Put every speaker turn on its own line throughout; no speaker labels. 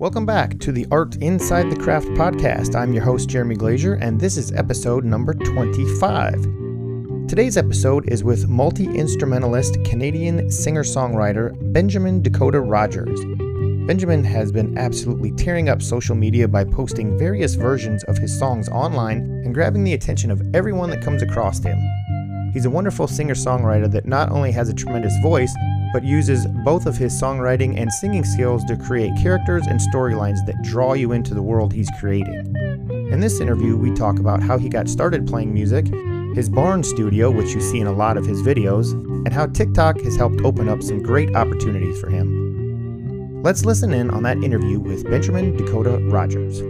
Welcome back to the Art Inside the Craft podcast. I'm your host, Jeremy Glazier, and this is episode number 25. Today's episode is with multi instrumentalist Canadian singer songwriter Benjamin Dakota Rogers. Benjamin has been absolutely tearing up social media by posting various versions of his songs online and grabbing the attention of everyone that comes across him. He's a wonderful singer songwriter that not only has a tremendous voice, but uses both of his songwriting and singing skills to create characters and storylines that draw you into the world he's creating. In this interview, we talk about how he got started playing music, his barn studio, which you see in a lot of his videos, and how TikTok has helped open up some great opportunities for him. Let's listen in on that interview with Benjamin Dakota Rogers.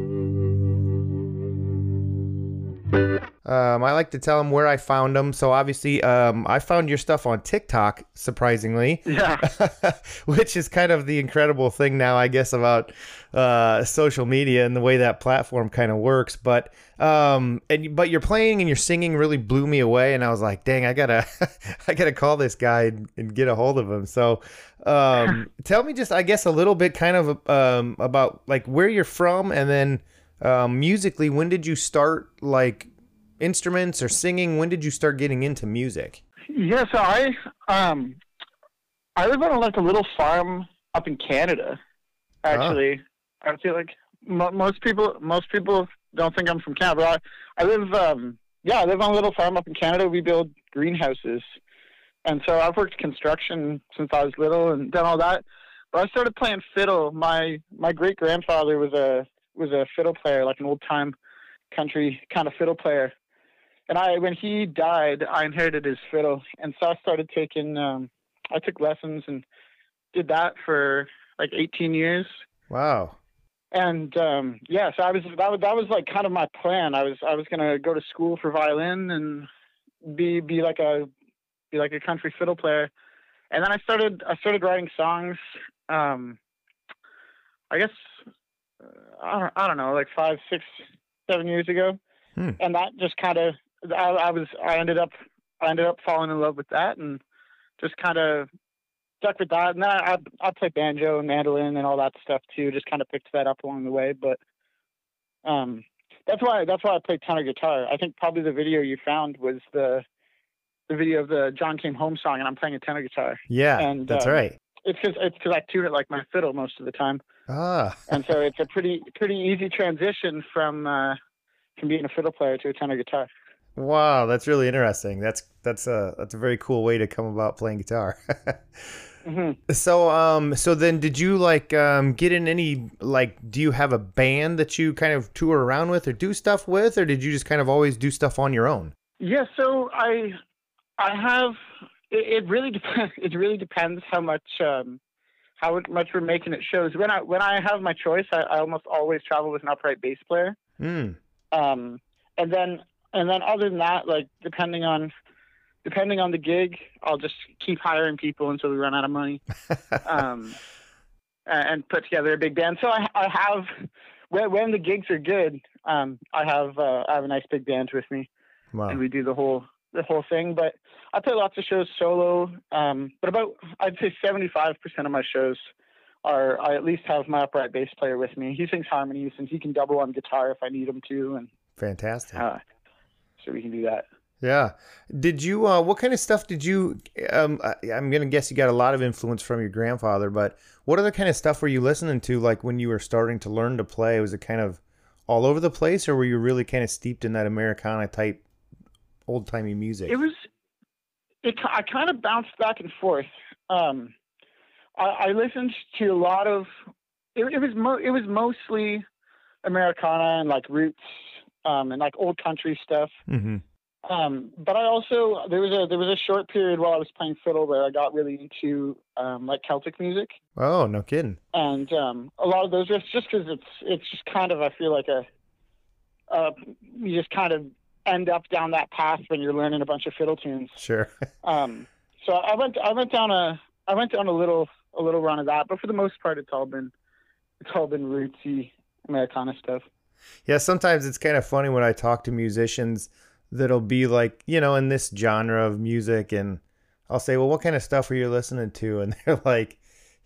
Um, I like to tell them where I found them. So obviously, um, I found your stuff on TikTok, surprisingly.
Yeah.
which is kind of the incredible thing now, I guess, about uh, social media and the way that platform kind of works. But um, and but your playing and your singing really blew me away, and I was like, dang, I gotta, I gotta call this guy and, and get a hold of him. So, um, tell me just, I guess, a little bit kind of um, about like where you're from, and then um, musically, when did you start like instruments or singing? When did you start getting into music?
Yeah, so I um I live on like a little farm up in Canada. Actually, I feel like mo- most people most people don't think I'm from Canada. I, I live um yeah I live on a little farm up in Canada. We build greenhouses, and so I've worked construction since I was little and done all that. But I started playing fiddle. My my great grandfather was a was a fiddle player, like an old time country kind of fiddle player and I when he died, I inherited his fiddle, and so I started taking. Um, I took lessons and did that for like 18 years.
Wow.
And um, yeah, so I was that was that was like kind of my plan. I was I was gonna go to school for violin and be be like a be like a country fiddle player, and then I started I started writing songs. Um, I guess uh, I don't I don't know like five six seven years ago, hmm. and that just kind of I, I was I ended up I ended up falling in love with that and just kind of stuck with that. And then I I play banjo and mandolin and all that stuff too. Just kind of picked that up along the way, but um, that's why that's why I play tenor guitar. I think probably the video you found was the the video of the John Came Home song, and I'm playing a tenor guitar.
Yeah, and that's uh, right.
It's because it's because I tune it like my fiddle most of the time.
Ah,
and so it's a pretty pretty easy transition from uh, from being a fiddle player to a tenor guitar.
Wow, that's really interesting. That's that's a that's a very cool way to come about playing guitar. mm-hmm. So um so then did you like um get in any like do you have a band that you kind of tour around with or do stuff with or did you just kind of always do stuff on your own?
Yeah, so I I have it, it really depends it really depends how much um how much we're making it shows. When I when I have my choice, I, I almost always travel with an upright bass player.
Mm.
Um and then and then other than that, like depending on depending on the gig, I'll just keep hiring people until we run out of money, um, and put together a big band. So I, I have when, when the gigs are good, um, I have uh, I have a nice big band with me,
wow.
and we do the whole the whole thing. But I play lots of shows solo. Um, but about I'd say seventy five percent of my shows are I at least have my upright bass player with me. He sings harmonies and he can double on guitar if I need him to. And
fantastic.
Uh, so we can do that.
Yeah. Did you? Uh, what kind of stuff did you? Um, I, am gonna guess you got a lot of influence from your grandfather, but what other kind of stuff were you listening to? Like when you were starting to learn to play, was it kind of all over the place, or were you really kind of steeped in that Americana type, old timey music?
It was. It I kind of bounced back and forth. Um, I, I listened to a lot of. It, it was mo- it was mostly Americana and like roots um, and like old country stuff.
Mm-hmm.
Um, but I also there was a there was a short period while I was playing fiddle where I got really into um, like Celtic music.
Oh, no kidding!
And um, a lot of those riffs, just because it's it's just kind of I feel like a uh, you just kind of end up down that path when you're learning a bunch of fiddle tunes.
Sure.
um, so I went I went down a I went down a little a little run of that, but for the most part, it's all been it's all been rootsy Americana stuff.
Yeah, sometimes it's kind of funny when I talk to musicians that'll be like, you know, in this genre of music and I'll say, "Well, what kind of stuff are you listening to?" and they're like,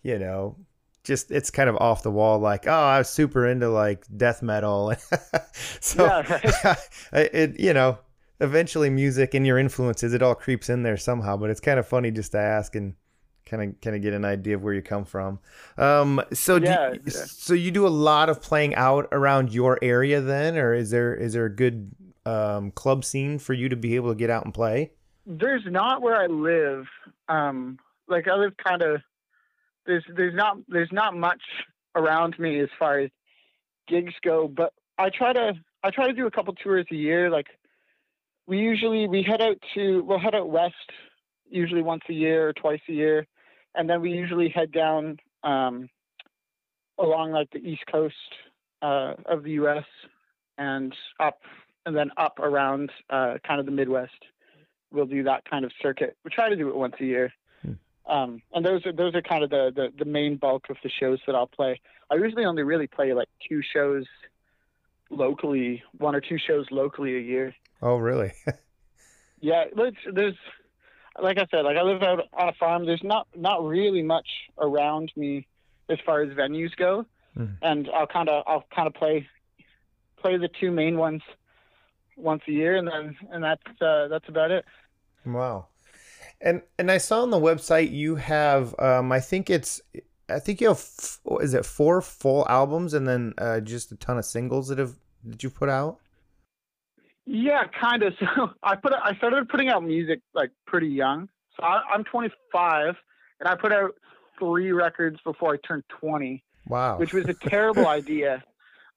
you know, just it's kind of off the wall like oh i was super into like death metal so it you know eventually music and your influences it all creeps in there somehow but it's kind of funny just to ask and kind of kind of get an idea of where you come from? Um so yeah, you, yeah, so you do a lot of playing out around your area then or is there is there a good um club scene for you to be able to get out and play?
There's not where i live. Um like i live kind of there's there's not there's not much around me as far as gigs go, but I try to I try to do a couple tours a year. Like we usually we head out to we'll head out west usually once a year or twice a year, and then we usually head down um, along like the east coast uh, of the U.S. and up and then up around uh, kind of the Midwest. We'll do that kind of circuit. We try to do it once a year. Um, and those are those are kind of the, the, the main bulk of the shows that I'll play. I usually only really play like two shows locally, one or two shows locally a year.
Oh, really?
yeah, there's, there's like I said, like I live out on a farm. There's not not really much around me as far as venues go, mm. and I'll kind of I'll kind of play play the two main ones once a year, and then and that's uh, that's about it.
Wow. And and I saw on the website you have um I think it's I think you have is it four full albums and then uh, just a ton of singles that have that you put out.
Yeah, kind of. So I put I started putting out music like pretty young. So I, I'm 25 and I put out three records before I turned 20.
Wow.
Which was a terrible idea.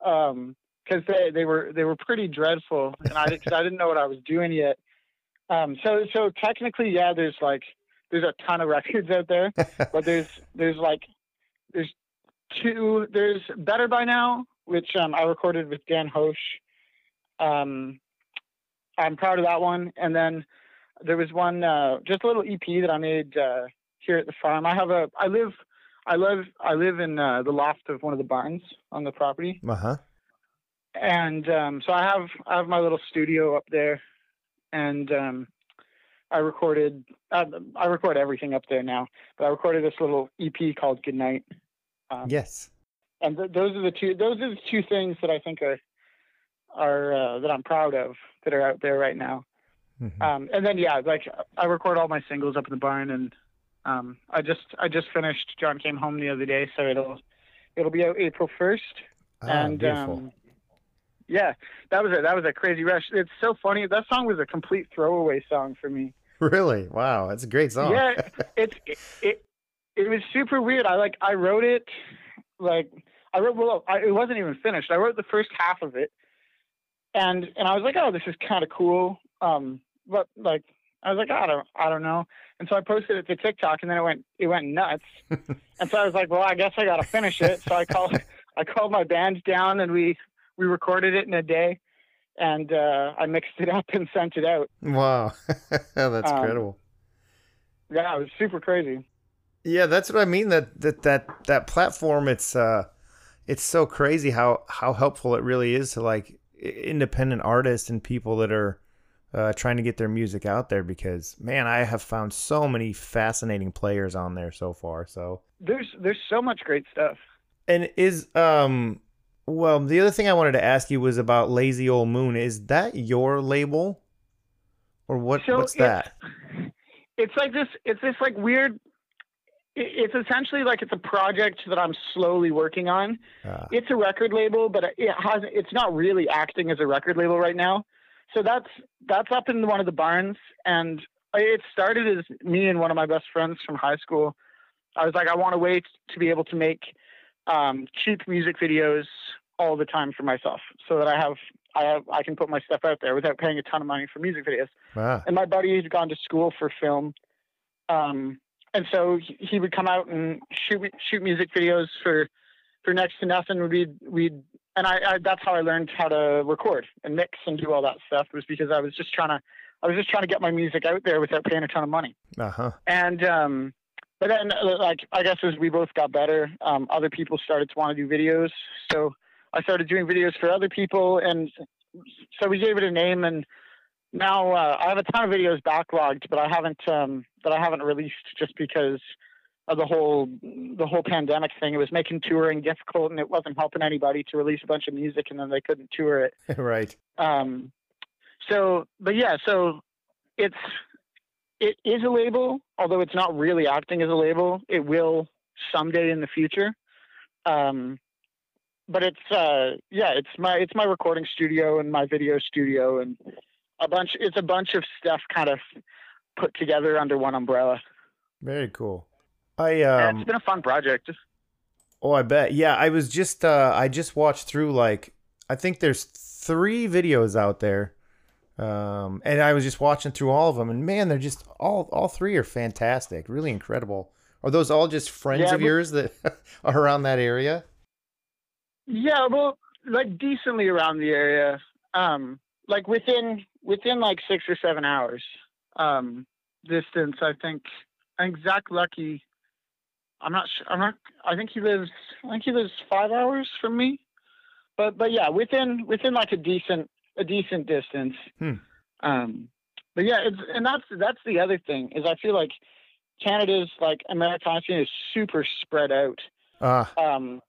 Um, because they, they were they were pretty dreadful, and I, cause I didn't know what I was doing yet. Um, so so technically, yeah, there's like there's a ton of records out there, but there's there's like there's two there's Better by Now, which um, I recorded with Dan Hosh. Um, I'm proud of that one, and then there was one uh, just a little EP that I made uh, here at the farm. I have a I live I live I live in uh, the loft of one of the barns on the property.
Uh huh.
And um, so I have I have my little studio up there and um, I recorded. Uh, I record everything up there now, but I recorded this little EP called Good Night.
Um, yes.
And th- those are the two. Those are the two things that I think are are uh, that I'm proud of that are out there right now. Mm-hmm. Um, and then yeah, like I record all my singles up in the barn, and um, I just I just finished. John came home the other day, so it'll it'll be out April first.
Oh, and um,
yeah, that was a that was a crazy rush. It's so funny. That song was a complete throwaway song for me.
Really? Wow, that's a great song.
Yeah, it's it, it, it was super weird. I like I wrote it like I wrote well I, it wasn't even finished. I wrote the first half of it, and and I was like, oh, this is kind of cool. Um, but like I was like, I don't I don't know. And so I posted it to TikTok, and then it went it went nuts. and so I was like, well, I guess I got to finish it. So I called I called my band down, and we we recorded it in a day, and uh, I mixed it up and sent it out.
Wow, that's um, incredible.
Yeah, it was super crazy.
Yeah, that's what I mean. That that that that platform. It's uh, it's so crazy how how helpful it really is to like independent artists and people that are uh, trying to get their music out there. Because man, I have found so many fascinating players on there so far. So
there's there's so much great stuff.
And is um well, the other thing I wanted to ask you was about Lazy Old Moon. Is that your label, or what? So what's that?
It's like this. It's this like weird. It's essentially like it's a project that I'm slowly working on. Uh, it's a record label, but it has. It's not really acting as a record label right now. So that's that's up in one of the barns, and it started as me and one of my best friends from high school. I was like, I want a way to be able to make um, cheap music videos all the time for myself, so that I have I have I can put my stuff out there without paying a ton of money for music videos.
Wow.
And my buddy had gone to school for film, um, and so he would come out and shoot shoot music videos for for next to nothing. We'd we'd and I, I that's how I learned how to record and mix and do all that stuff was because I was just trying to I was just trying to get my music out there without paying a ton of money.
Uh-huh.
And um, but then like I guess as we both got better, um, other people started to want to do videos. So I started doing videos for other people, and so we gave it a name. And now uh, I have a ton of videos backlogged, but I haven't um, that I haven't released just because of the whole the whole pandemic thing. It was making touring difficult, and it wasn't helping anybody to release a bunch of music, and then they couldn't tour it.
right.
Um, so, but yeah, so it's it is a label, although it's not really acting as a label. It will someday in the future. Um, but it's uh, yeah, it's my it's my recording studio and my video studio and a bunch. It's a bunch of stuff kind of put together under one umbrella.
Very cool. I
Yeah,
um
it's been a fun project.
oh I bet. Yeah, I was just uh I just watched through like I think there's 3 videos out there. Um and I was just watching through all of them and man, they're just all all 3 are fantastic. Really incredible. Are those all just friends
Yeah,
of
but-
yours that are around that area?
Yeah, well, like decently around the area. Um, like within within like six or seven hours um, distance. I think. I think Zach Lucky. I'm not sure. I'm not. I think he lives. I think he lives five hours from me. But but yeah, within within like a decent a decent distance.
Hmm.
Um, but yeah, it's and that's that's the other thing is I feel like Canada's like Americana scene is super spread out
Ah,
um,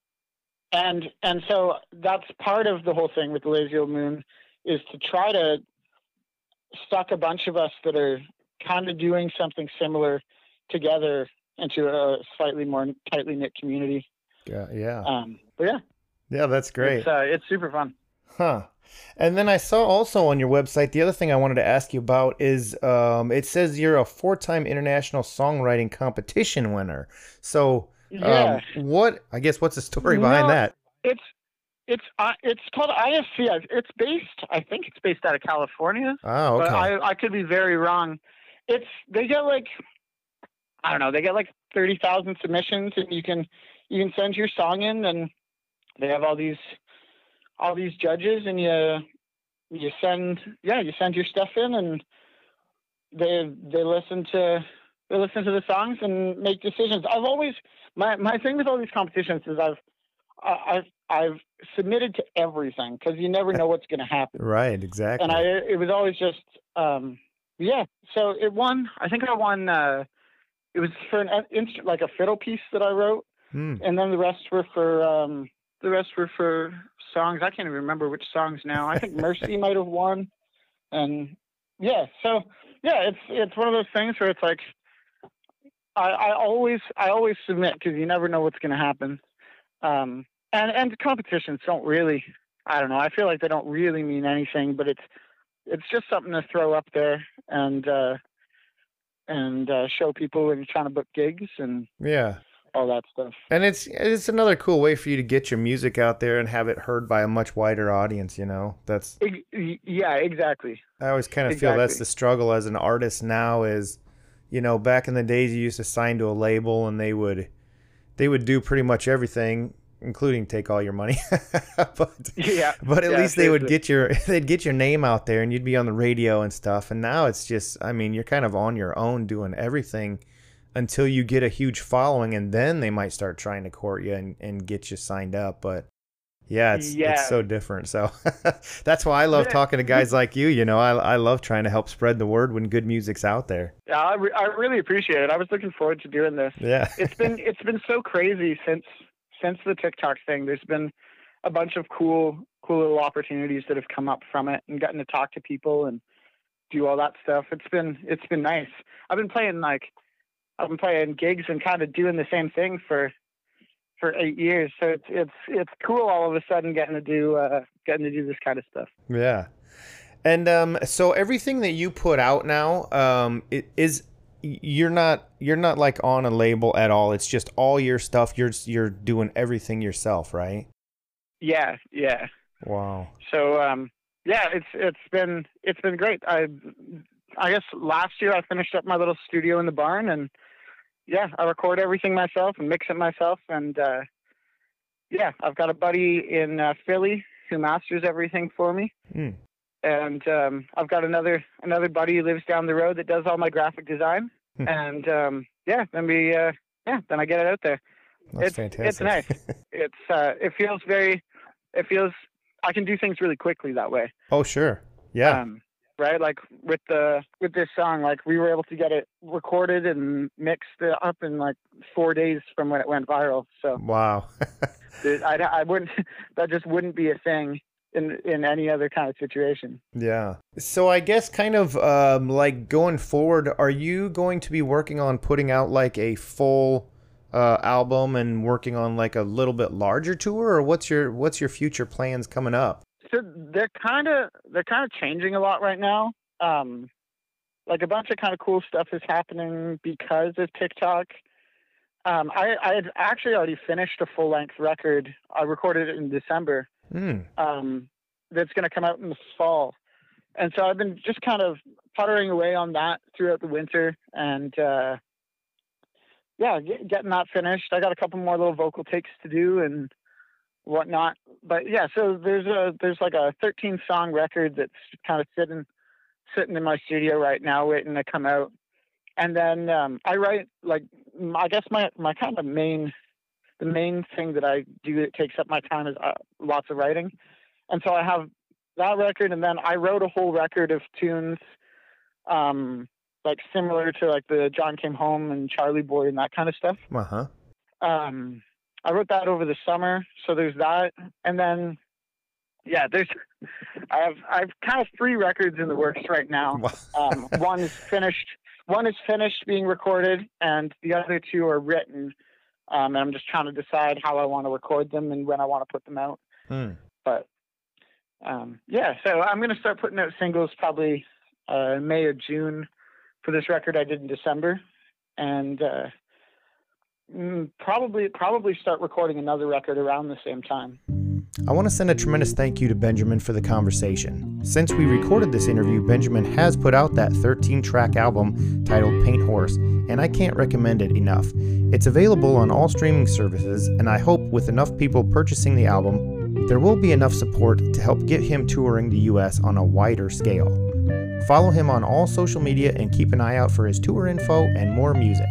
and and so that's part of the whole thing with the lazy old moon is to try to suck a bunch of us that are kind of doing something similar together into a slightly more tightly knit community.
yeah, yeah.
Um, but yeah,
Yeah, that's great.
it's uh, it's super fun.
Huh. And then I saw also on your website the other thing I wanted to ask you about is um, it says you're a four-time international songwriting competition winner. So,
Yeah,
um, what I guess what's the story behind
No.
that?
it's it's uh, it's called ISC. It's based. I think it's based out of California.
Oh, okay.
but I, I could be very wrong. It's they get like I don't know, they get like thirty thousand submissions, and you can you can send your song in, and they have all these all these judges, and you you send yeah you send your stuff in, and they they listen to they listen to the songs and make decisions. I've always my my thing with all these competitions is I've I've I've submitted to everything because you never know what's going to happen
right, exactly.
and I it was always just um yeah. So it won. I think I won. uh It was for an inst- like a fiddle piece that I wrote,
Hmm.
and then the rest were for um the rest were for songs. I can't even remember which songs now. I think Mercy might have won, and yeah. So yeah, it's it's one of those things where it's like I I always I always submit because you never know what's going to happen. Um and and competitions don't really I don't know. I feel like they don't really mean anything, but it's it's just something to throw up there and uh, and uh, show people when you're trying to book gigs and
Yeah.
all that stuff.
And it's it's another cool way for you to get your music out there and have it heard by a much wider audience, you know. That's
Yeah, exactly.
I always kind of feel that's the struggle as an artist now is, you know, back in the days you used to sign to a label and they would they would do pretty much everything, including take all your money. but
Yeah,
but at
Yeah,
least they would get your they'd get your name out there and you'd be on the radio and stuff. And now it's just I mean, you're kind of on your own doing everything until you get a huge following and then they might start trying to court you and, and get you signed up. But yeah, it's
Yeah.
it's so different. So that's why I love
Yeah.
talking to guys like you. You know, I I love trying to help spread the word when good music's out there.
Yeah, I, re- I really appreciate it. I was looking forward to doing this.
Yeah.
It's been it's been so crazy since since the TikTok thing. There's been a bunch of cool cool little opportunities that have come up from it and gotten to talk to people and do all that stuff. It's been it's been nice. I've been playing like I've been playing gigs and kind of doing the same thing for for eight years. So it's it's it's cool all of a sudden getting to do uh, getting to do this kind of stuff.
Yeah. And um, so everything that you put out now, um, is you're not you're not like on a label at all. It's just all your stuff. You're you're doing everything yourself, right?
Yeah, yeah.
Wow.
So um, yeah, it's it's been it's been great. I I guess last year I finished up my little studio in the barn, and yeah, I record everything myself and mix it myself, and uh, yeah, I've got a buddy in uh, Philly who masters everything for me,
Hmm.
And um, I've got another another buddy who lives down the road that does all my graphic design,
Hmm.
and um, yeah, then we uh, yeah, then I get it out there
That's
It's-
fantastic.
it's nice. it's uh it feels very it feels I can do things really quickly that way.
oh sure. Yeah.
Um right? Like with the with this song, like we were able to get it recorded and mixed up in like four days from when it went viral. So
wow,
I, I wouldn't that just wouldn't be a thing in in any other kind of situation.
Yeah. So I guess kind of um, like going forward, are you going to be working on putting out like a full uh, album and working on like a little bit larger tour, or what's your what's your future plans coming up?
So they're kind of they're kind of changing a lot right now. Um, like a bunch of kind of cool stuff is happening because of TikTok. Um, I, I had actually already finished a full length record. I recorded it in December.
Mm.
Um, that's going to come out in the fall. And so I've been just kind of puttering away on that throughout the winter and, uh, yeah, get, getting that finished. I got a couple more little vocal takes to do and whatnot. But yeah, so there's a there's like a 13 song record that's kind of sitting sitting in my studio right now, waiting to come out. And then um, I write like I guess my my kind of main the main thing that I do that takes up my time is uh, lots of writing. And so I have that record, and then I wrote a whole record of tunes, um, like similar to like the John Came Home and Charlie Boy and that kind of stuff.
Uh huh.
Um, I wrote that over the summer, so there's that, and then yeah, there's I have I've kind of three records in the works right now. Um, one is finished, one is finished being recorded, and the other two are written. Um, and I'm just trying to decide how I want to record them and when I want to put them out.
Hmm.
But um, yeah, so I'm going to start putting out singles probably uh, May or June for this record I did in December, and uh, mm, probably probably start recording another record around the same time.
I want to send a tremendous thank you to Benjamin for the conversation. Since we recorded this interview, Benjamin has put out that 13 track album titled Paint Horse, and I can't recommend it enough. It's available on all streaming services, and I hope with enough people purchasing the album, there will be enough support to help get him touring the US on a wider scale. Follow him on all social media and keep an eye out for his tour info and more music.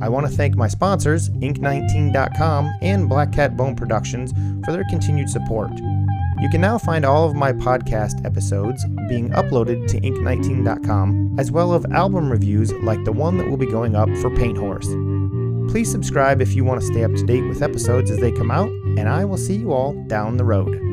I want to thank my sponsors, Ink19.com and Black Cat Bone Productions, for their continued support. You can now find all of my podcast episodes being uploaded to Ink19.com, as well as album reviews like the one that will be going up for Paint Horse. Please subscribe if you want to stay up to date with episodes as they come out, and I will see you all down the road.